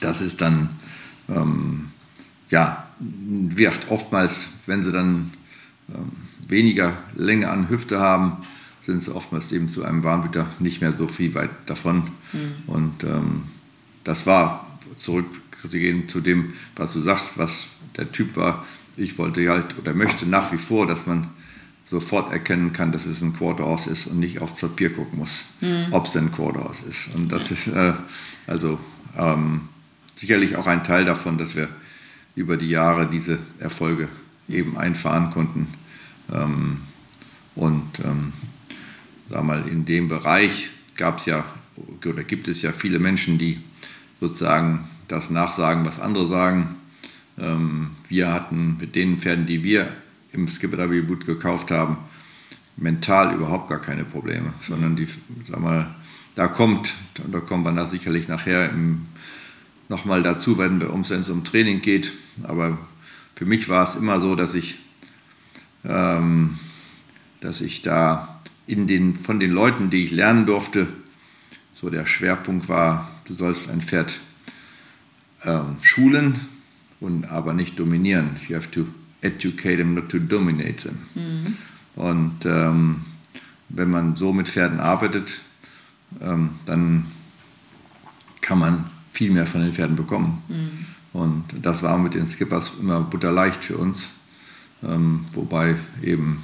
das ist dann, ähm, ja, wird oftmals, wenn sie dann ähm, weniger Länge an Hüfte haben, sind sie oftmals eben zu einem Warmblüter nicht mehr so viel weit davon. Mhm. Und ähm, das war zurückzugehen zu dem, was du sagst, was der Typ war, ich wollte halt oder möchte nach wie vor, dass man sofort erkennen kann, dass es ein Quarterhouse ist und nicht aufs Papier gucken muss, mhm. ob es ein Quarterhouse ist. Und das ist äh, also ähm, sicherlich auch ein Teil davon, dass wir über die Jahre diese Erfolge eben einfahren konnten. Ähm, und ähm, sag mal, in dem Bereich gab es ja oder gibt es ja viele Menschen, die sozusagen das nachsagen, was andere sagen. Ähm, wir hatten mit den Pferden, die wir im Skipper Boot gekauft haben, mental überhaupt gar keine Probleme, sondern die, sag mal, da kommt, da kommen wir da sicherlich nachher nochmal dazu, wenn es um Training geht. Aber für mich war es immer so, dass ich, ähm, dass ich da in den, von den Leuten, die ich lernen durfte, so der Schwerpunkt war, du sollst ein Pferd ähm, schulen, und aber nicht dominieren. You have to educate them, not to dominate them. Mhm. Und ähm, wenn man so mit Pferden arbeitet, ähm, dann kann man viel mehr von den Pferden bekommen. Mhm. Und das war mit den Skippers immer butterleicht für uns, ähm, wobei eben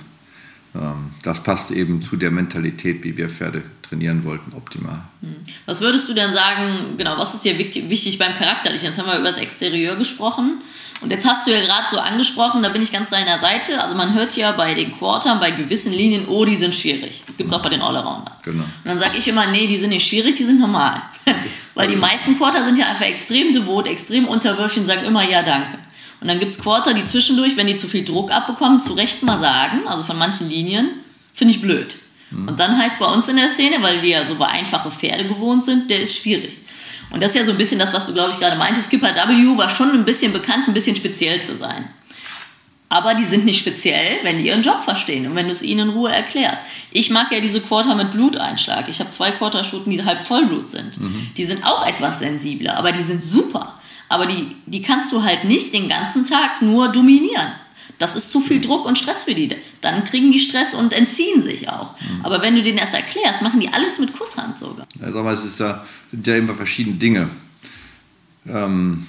das passt eben zu der Mentalität, wie wir Pferde trainieren wollten, optimal. Hm. Was würdest du denn sagen, genau, was ist dir wichtig beim Charakterlichen? Jetzt haben wir über das Exterieur gesprochen. Und jetzt hast du ja gerade so angesprochen, da bin ich ganz deiner Seite. Also man hört ja bei den Quartern, bei gewissen Linien, oh, die sind schwierig. Gibt es auch bei den Allrounder. Genau. Und dann sage ich immer, nee, die sind nicht schwierig, die sind normal. Weil die meisten Quarter sind ja einfach extrem devot, extrem unterwürfig und sagen immer ja, danke. Und dann gibt es Quarter, die zwischendurch, wenn die zu viel Druck abbekommen, zu Recht mal sagen, also von manchen Linien, finde ich blöd. Mhm. Und dann heißt bei uns in der Szene, weil wir ja so einfache Pferde gewohnt sind, der ist schwierig. Und das ist ja so ein bisschen das, was du, glaube ich, gerade meintest. Skipper W war schon ein bisschen bekannt, ein bisschen speziell zu sein. Aber die sind nicht speziell, wenn die ihren Job verstehen und wenn du es ihnen in Ruhe erklärst. Ich mag ja diese Quarter mit Bluteinschlag. Ich habe zwei Quarterstuten, die halb Vollblut sind. Mhm. Die sind auch etwas sensibler, aber die sind super. Aber die, die kannst du halt nicht den ganzen Tag nur dominieren. Das ist zu viel Druck und Stress für die. Dann kriegen die Stress und entziehen sich auch. Mhm. Aber wenn du denen das erklärst, machen die alles mit Kusshand sogar. Sag mal, es ist ja, sind ja immer verschiedene Dinge. Ähm,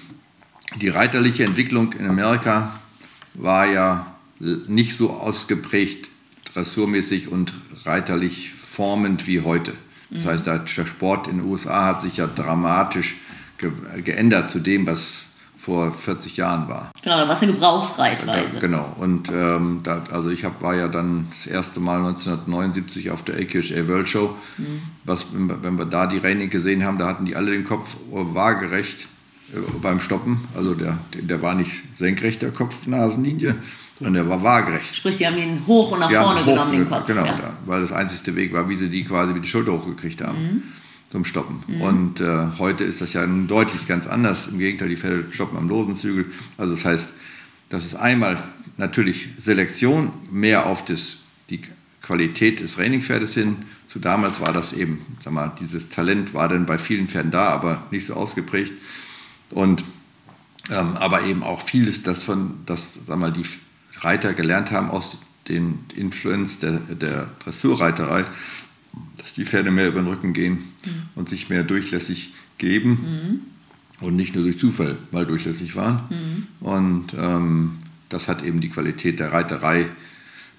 die reiterliche Entwicklung in Amerika war ja nicht so ausgeprägt dressurmäßig und reiterlich formend wie heute. Das heißt, der Sport in den USA hat sich ja dramatisch ge geändert zu dem, was vor 40 Jahren war. Genau, da war es eine Gebrauchsreitweise. Da, genau, und ähm, da, also ich hab, war ja dann das erste Mal 1979 auf der AKHA World Show. Mhm. Was, wenn wir, da die Reining gesehen haben, da hatten die alle den Kopf waagerecht äh, beim Stoppen. Also der, der war nicht senkrecht, der Kopf-Nasenlinie, sondern der war waagerecht. Sprich, sie haben ihn hoch und nach vorne hoch, genommen, den Kopf. Genau, ja. da, weil das einzigste Weg war, wie sie die quasi mit die Schulter hochgekriegt haben. Mhm zum Stoppen. Mhm. Und äh, heute ist das ja nun deutlich ganz anders. Im Gegenteil, die Pferde stoppen am losen Zügel. Also das heißt, das ist einmal natürlich Selektion, mehr auf das, die Qualität des Trainingpferdes hin. Zu damals war das eben, sag mal, dieses Talent war dann bei vielen Pferden da, aber nicht so ausgeprägt. Und ähm, aber eben auch vieles, das von, das, sag mal, die Reiter gelernt haben aus den Influence der, der Dressurreiterei, dass die Pferde mehr über den Rücken gehen mhm. und sich mehr durchlässig geben mhm. und nicht nur durch Zufall mal durchlässig waren. Mhm. Und ähm, das hat eben die Qualität der Reiterei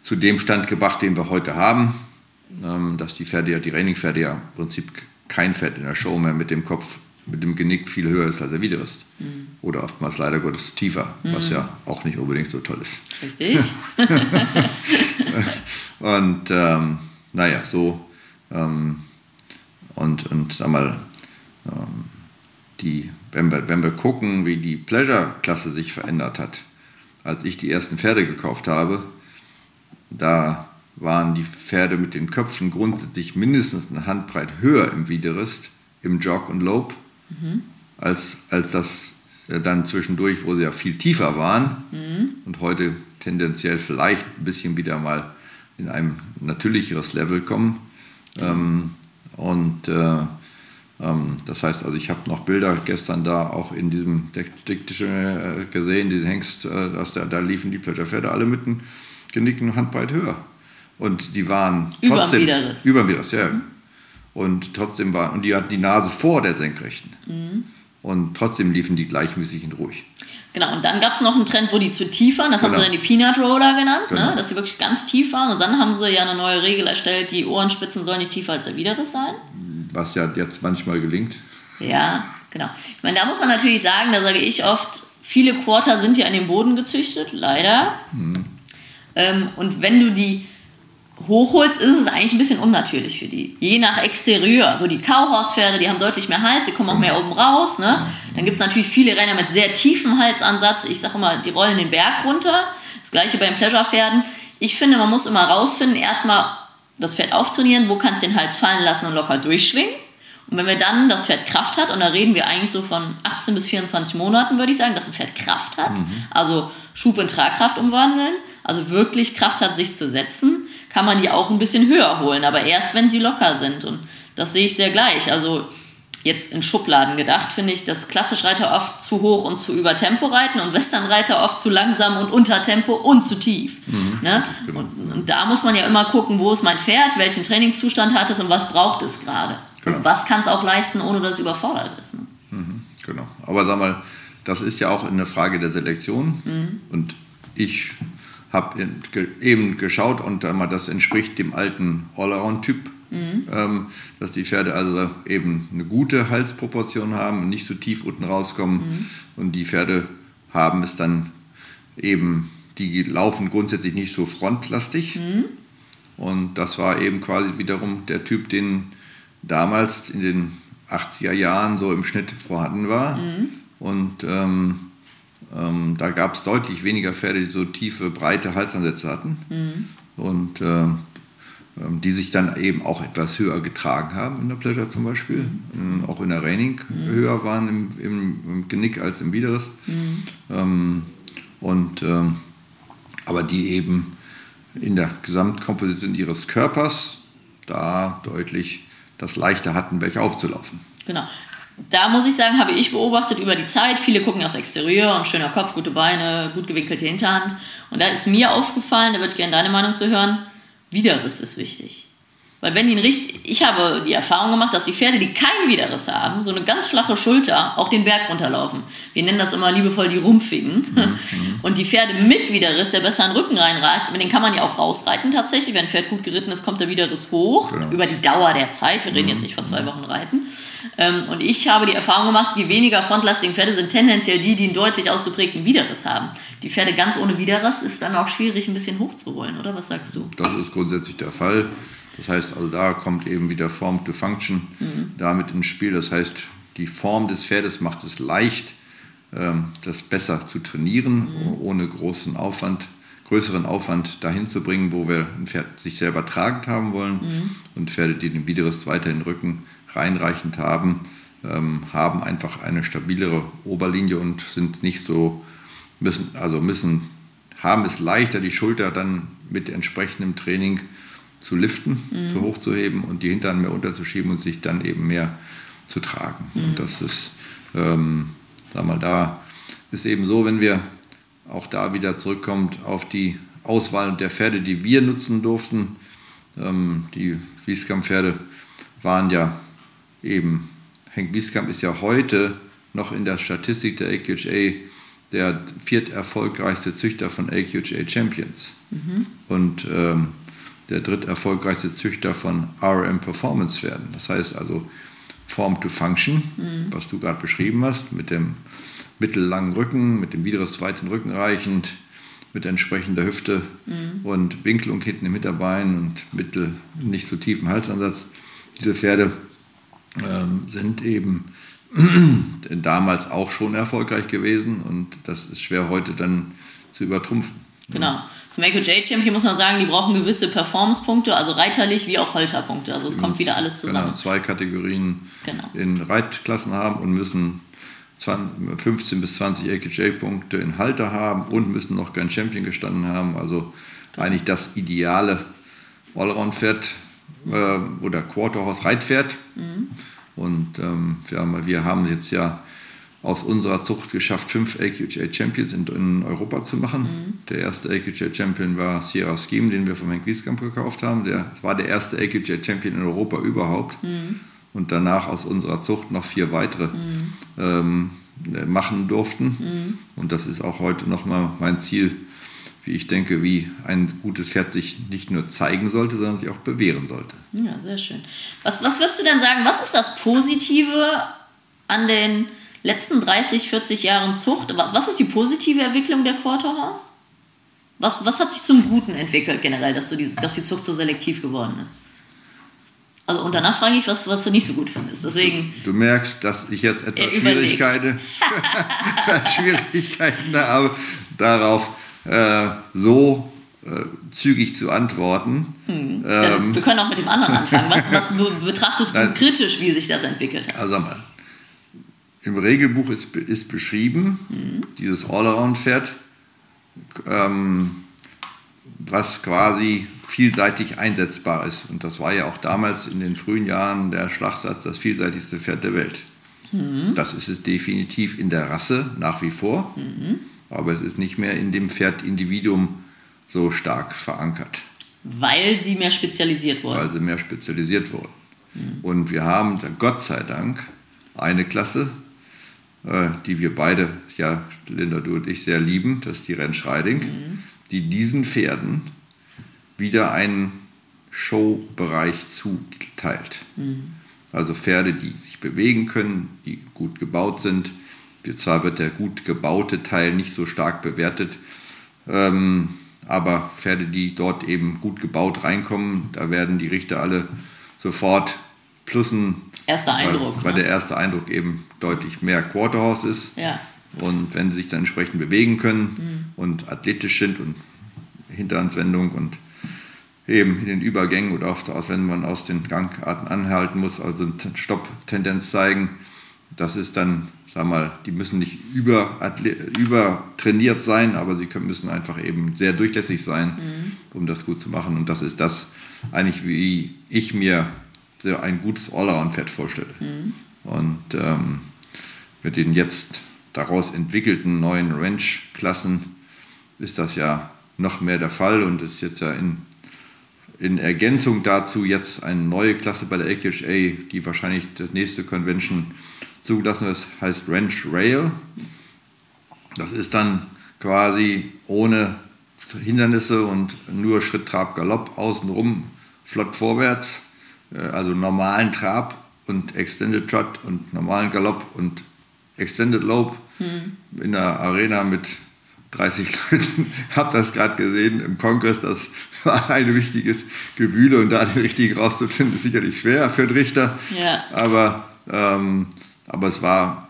zu dem Stand gebracht, den wir heute haben, ähm, dass die Pferde ja, die Trainingpferde ja im Prinzip kein Pferd in der Show mehr mit dem Kopf, mit dem Genick viel höher ist als er wieder ist. Mhm. Oder oftmals leider Gottes tiefer, was mhm. ja auch nicht unbedingt so toll ist. Richtig. und ähm, naja, so ähm, und, und sag mal, ähm, die, wenn, wir, wenn wir gucken, wie die Pleasure-Klasse sich verändert hat, als ich die ersten Pferde gekauft habe, da waren die Pferde mit den Köpfen grundsätzlich mindestens eine Handbreit höher im Widerrist, im Jog und Lope, mhm. als, als das äh, dann zwischendurch, wo sie ja viel tiefer waren mhm. und heute tendenziell vielleicht ein bisschen wieder mal in ein natürlicheres Level kommen. Ähm, und äh, ähm, das heißt, also ich habe noch Bilder gestern da auch in diesem Diktische äh, gesehen, den Hengst, äh, dass da, da liefen die Plätscherpferde alle mit einem genickten Handbreit höher. Und die waren trotzdem... Über Widerriss, ja. Mhm. Und trotzdem war, und die hatten die Nase vor der Senkrechten. Mhm. Und trotzdem liefen die gleichmäßig und ruhig. Genau, und dann gab es noch einen Trend, wo die zu tief waren. Das genau. haben sie dann die Peanut Roller genannt, ne? genau. ne? dass sie wirklich ganz tief waren. Und dann haben sie ja eine neue Regel erstellt, die Ohrenspitzen sollen nicht tiefer als der Widerriss sein. Was ja jetzt manchmal gelingt. Ja, genau. Ich meine, da muss man natürlich sagen, da sage ich oft, viele Quarter sind ja an den Boden gezüchtet, leider. Mhm. Ähm, und wenn du die hochholst, ist es eigentlich ein bisschen unnatürlich für die. Je nach Exterieur. So die Kauhorspferde, die haben deutlich mehr Hals, die kommen auch mehr oben raus. Ne? Dann gibt es natürlich viele Renner mit sehr tiefem Halsansatz. Ich sage immer, die rollen den Berg runter. Das gleiche beim Pleasure-Pferden. Ich finde, man muss immer rausfinden, erstmal das Pferd auftrainieren, wo kannst du den Hals fallen lassen und locker durchschwingen. Und wenn wir dann das Pferd Kraft hat, und da reden wir eigentlich so von 18 bis 24 Monaten, würde ich sagen, dass ein Pferd Kraft hat, mhm. also Schub in Tragkraft umwandeln, also wirklich Kraft hat, sich zu setzen, kann man die auch ein bisschen höher holen, aber erst wenn sie locker sind. Und das sehe ich sehr gleich. Also jetzt in Schubladen gedacht, finde ich, dass Klassischreiter oft zu hoch und zu über Tempo reiten und Westernreiter oft zu langsam und unter Tempo und zu tief. Mhm, ne? Genau. Und, und, da muss man ja immer gucken, wo ist mein Pferd, welchen Trainingszustand hat es und was braucht es gerade. Genau. Und was kann es auch leisten, ohne dass es überfordert ist. Ne? Mhm, genau. Aber sag mal, das ist ja auch eine Frage der Selektion. Mhm. Und ich habe eben geschaut und das entspricht dem alten Allround-Typ, mhm. ähm, dass die Pferde also eben eine gute Halsproportion haben und nicht so tief unten rauskommen. Mhm. Und die Pferde haben es dann eben, die laufen grundsätzlich nicht so frontlastig. Mhm. Und das war eben quasi wiederum der Typ, den damals in den 80er Jahren so im Schnitt vorhanden war. Mhm. Und ähm, ähm, da gab es deutlich weniger Pferde, die so tiefe, breite Halsansätze hatten. Mhm. Und äh, die sich dann eben auch etwas höher getragen haben in der Pleasure zum Beispiel, mhm. auch in der Reining mhm. höher waren im, im, im, Genick als im Widerriss. Mhm. Ähm, und, ähm, aber die eben in der Gesamtkomposition ihres Körpers da deutlich das leichter hatten, welche aufzulaufen. Genau da muss ich sagen, habe ich beobachtet über die Zeit, viele gucken aufs Exterieur und schöner Kopf, gute Beine, gut gewinkelte Hinterhand. Und da ist mir aufgefallen, da würde ich gerne deine Meinung zu hören, Widerriss ist wichtig. Weil wenn die richtig, ich habe die Erfahrung gemacht, dass die Pferde, die keinen Widerriss haben, so eine ganz flache Schulter auch den Berg runterlaufen. Wir nennen das immer liebevoll die Rumpfigen. Mhm. Und die Pferde mit Widerriss, der besser in den Rücken reinreicht, mit den kann man ja auch rausreiten tatsächlich. Wenn ein Pferd gut geritten ist, kommt der Widerriss hoch genau. über die Dauer der Zeit. Wir reden jetzt nicht von zwei Wochen Reiten. Ähm, und ich habe die Erfahrung gemacht, die weniger frontlastigen Pferde sind tendenziell die, die einen deutlich ausgeprägten Widerriss haben. Die Pferde ganz ohne Widerriss ist dann auch schwierig, ein bisschen hochzuholen, oder was sagst du? Das ist grundsätzlich der Fall. Das heißt, also da kommt eben wieder Form to Function mhm. damit ins Spiel. Das heißt, die Form des Pferdes macht es leicht, ähm, das besser zu trainieren, mhm. ohne großen Aufwand, größeren Aufwand dahin zu bringen, wo wir ein Pferd sich selber tragend haben wollen. Mhm. Und Pferde, die den Widerriss weiter in den Rücken reinreichend haben, ähm, haben einfach eine stabilere Oberlinie und sind nicht so, müssen, also müssen, haben es leichter, die Schulter dann mit entsprechendem Training zu liften, mhm. zu hochzuheben und die Hintern mehr unterzuschieben und sich dann eben mehr zu tragen. Mhm. Und das ist, ähm, sag mal, da ist eben so, wenn wir auch da wieder zurückkommen auf die Auswahl der Pferde, die wir nutzen durften. Ähm, die Wieskamp-Pferde waren ja eben, Henk Wieskamp ist ja heute noch in der Statistik der AQHA der vierterfolgreichste Züchter von AQHA Champions. Mhm. Und ähm, der dritterfolgreichste Züchter von RM Performance werden. Das heißt also Form to Function, mhm. was du gerade beschrieben hast, mit dem mittellangen Rücken, mit dem in den Rücken reichend, mit entsprechender Hüfte mhm. und Winkelung hinten im Hinterbein und mittel nicht zu so tiefen Halsansatz. Diese Pferde ähm, sind eben damals auch schon erfolgreich gewesen und das ist schwer heute dann zu übertrumpfen. Genau. Zum AQJ Champion muss man sagen, die brauchen gewisse Performance-Punkte, also reiterlich wie auch Holterpunkte. Also es kommt wieder alles zusammen. Genau, zwei Kategorien genau. in Reitklassen haben und müssen 15 bis 20 AQJ-Punkte in Halter haben und müssen noch kein Champion gestanden haben. Also genau. eigentlich das ideale Allround-Pferd äh, oder Quarterhorse-Reitpferd. Mhm. Und ähm, wir, haben, wir haben jetzt ja aus unserer Zucht geschafft, fünf AQHA Champions in, in Europa zu machen. Mhm. Der erste AQHA Champion war Sierra Scheme, den wir von Henk Wieskamp gekauft haben. Der war der erste AQHA Champion in Europa überhaupt. Mhm. Und danach aus unserer Zucht noch vier weitere mhm. ähm, machen durften. Mhm. Und das ist auch heute nochmal mein Ziel, wie ich denke, wie ein gutes Pferd sich nicht nur zeigen sollte, sondern sich auch bewähren sollte. Ja, sehr schön. Was, was würdest du denn sagen, was ist das Positive an den letzten 30, 40 Jahren Zucht, was, was ist die positive Entwicklung der Quarterhorse? Was, was hat sich zum Guten entwickelt generell, dass, du die, dass die Zucht so selektiv geworden ist? Also und danach frage ich, was, was du nicht so gut findest. Deswegen, du, du merkst, dass ich jetzt etwas Schwierigkeiten, Schwierigkeiten habe, darauf äh, so äh, zügig zu antworten. Hm. Ähm, wir können auch mit dem anderen anfangen. Was, was betrachtest du kritisch, wie sich das entwickelt hat? Also mal, im Regelbuch ist, ist beschrieben, mhm. dieses Allround-Pferd, ähm, was quasi vielseitig einsetzbar ist. Und das war ja auch damals in den frühen Jahren der Schlachtsatz das vielseitigste Pferd der Welt. Mhm. Das ist es definitiv in der Rasse nach wie vor, mhm. aber es ist nicht mehr in dem Pferdindividuum so stark verankert. Weil sie mehr spezialisiert wurden. Weil sie mehr spezialisiert wurden. Mhm. Und wir haben, Gott sei Dank, eine Klasse, die wir beide, ja, Linda, du und ich, sehr lieben, das ist die Rennschreiding, mhm. die diesen Pferden wieder einen Showbereich zuteilt. Mhm. Also Pferde, die sich bewegen können, die gut gebaut sind. Zwar wird der gut gebaute Teil nicht so stark bewertet, ähm, aber Pferde, die dort eben gut gebaut reinkommen, da werden die Richter alle sofort Plussen Erster Eindruck. Weil, weil ne? der erste Eindruck eben deutlich mehr Quarterhorse ist. Ja. Und wenn sie sich dann entsprechend bewegen können mhm. und athletisch sind und Hinterhandswendung und eben in den Übergängen oder auch wenn man aus den Gangarten anhalten muss, also eine Stopptendenz zeigen, das ist dann, sag mal, die müssen nicht über, übertrainiert sein, aber sie können, müssen einfach eben sehr durchlässig sein, mhm. um das gut zu machen. Und das ist das eigentlich, wie ich mir ein gutes Allround-Pferd vorstelle. Mhm. Und ähm, mit den jetzt daraus entwickelten neuen Ranch-Klassen ist das ja noch mehr der Fall und ist jetzt ja in, in Ergänzung dazu jetzt eine neue Klasse bei der AQHA, die wahrscheinlich das nächste Convention zugelassen ist, heißt Ranch Rail. Das ist dann quasi ohne Hindernisse und nur Schritt, Trab, Galopp außenrum flott vorwärts, also normalen Trab und Extended Trot und normalen Galopp und Extended Lope hm. in der Arena mit 30 Leuten. Hab das gerade gesehen im Kongress, das war ein wichtiges Gewühle und da den richtigen rauszufinden, ist sicherlich schwer für den Richter. Ja. Aber, ähm, aber es war,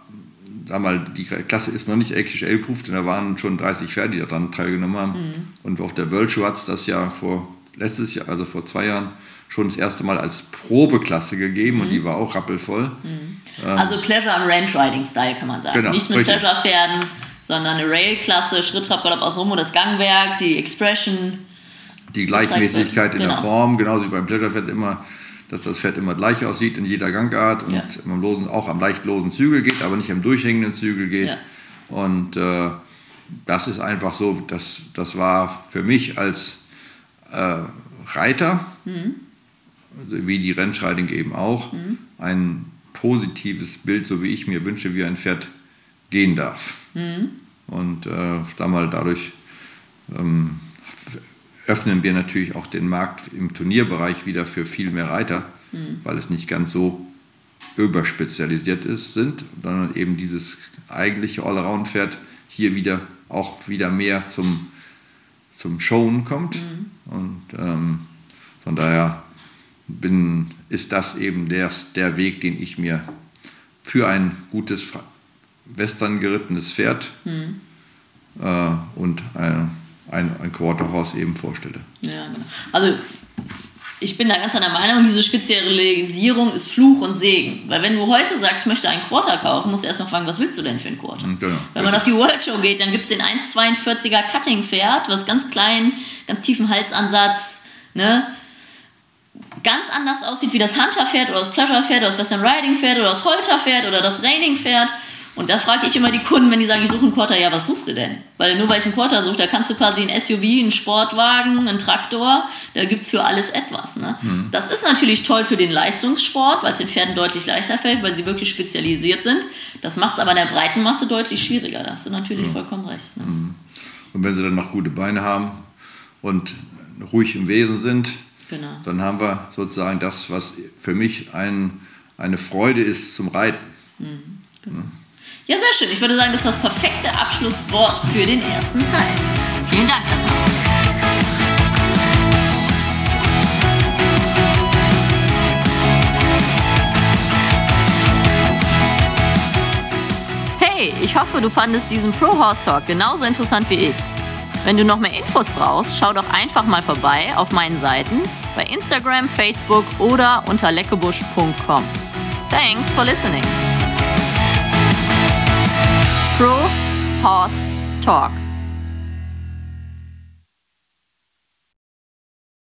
sag mal, die Klasse ist noch nicht AQHA-proof, denn da waren schon 30 Pferde, die daran teilgenommen haben. Mhm. Und auf der World Show hat es das ja vor letztes Jahr, also vor zwei Jahren, schon das erste Mal als Probeklasse gegeben mhm. und die war auch rappelvoll. Mhm. Ähm, also Pleasure and Ranch Riding Style kann man sagen. Genau, Nicht mit Pleasure-Pferden, sondern eine Rail-Klasse, Schritt-Trab-Galopp aus Rum und das Gangwerk, die Expression. Die Gleichmäßigkeit in genau. der Form, genauso wie beim Pleasure-Pferd immer, dass das Pferd immer gleich aussieht in jeder Gangart und ja. am losen, auch am leicht losen Zügel geht, aber nicht am durchhängenden Zügel geht. Ja. Und äh, das ist einfach so, das, das war für mich als äh, Reiter, mhm. Also wie die Rennschreiting eben auch, mhm. ein positives Bild, so wie ich mir wünsche, wie ein Pferd gehen darf. Mhm. Und äh, dadurch ähm, öffnen wir natürlich auch den Markt im Turnierbereich wieder für viel mehr Reiter, mhm. weil es nicht ganz so überspezialisiert ist, sind, sondern eben dieses eigentliche Allround-Pferd hier wieder auch wieder mehr zum, zum Showen kommt. Mhm. Und ähm, von daher bin, ist das eben der, der Weg, den ich mir für ein gutes Western gerittenes Pferd mhm. äh, und ein, ein, ein Quarter Horse eben vorstelle. Ja, genau. Also ich bin da ganz an der Meinung, diese Spezialisierung ist Fluch und Segen. Weil wenn du heute sagst, ich möchte einen Quarter kaufen, musst du erstmal fragen, was willst du denn für einen Quarter? Mhm, genau. Wenn man auf die World Show geht, dann gibt es den 1,42er Cutting-Pferd, was ganz klein, ganz tiefen Halsansatz, ne? Ganz anders aussieht wie das Hunter-Pferd oder das Pleasure-Pferd oder das Western Riding-Pferd oder das Holter-Pferd oder das Raining-Pferd. Und da frage ich immer die Kunden, wenn die sagen, ich suche einen Quarter, ja, was suchst du denn? Weil nur weil ich einen Quarter suche, da kannst du quasi ein SUV, einen Sportwagen, einen Traktor, da gibt es für alles etwas. Ne? Mhm. Das ist natürlich toll für den Leistungssport, weil es den Pferden deutlich leichter fällt, weil sie wirklich spezialisiert sind. Das macht es aber in der breiten Masse deutlich schwieriger. Da hast du natürlich mhm. vollkommen recht. Ne? Mhm. Und wenn sie dann noch gute Beine haben und ruhig im Wesen sind, genau. dann haben wir sozusagen das, was für mich ein, eine Freude ist zum Reiten. Mhm. Genau. Ja, sehr schön. Ich würde sagen, das ist das perfekte Abschlusswort für den ersten Teil. Vielen Dank erstmal. Hey, ich hoffe, du fandest diesen Pro Horse Talk genauso interessant wie ich. Wenn du noch mehr Infos brauchst, schau doch einfach mal vorbei auf meinen Seiten bei Instagram, Facebook oder unter leckebusch.com. Thanks for listening. Pro Horse Talk.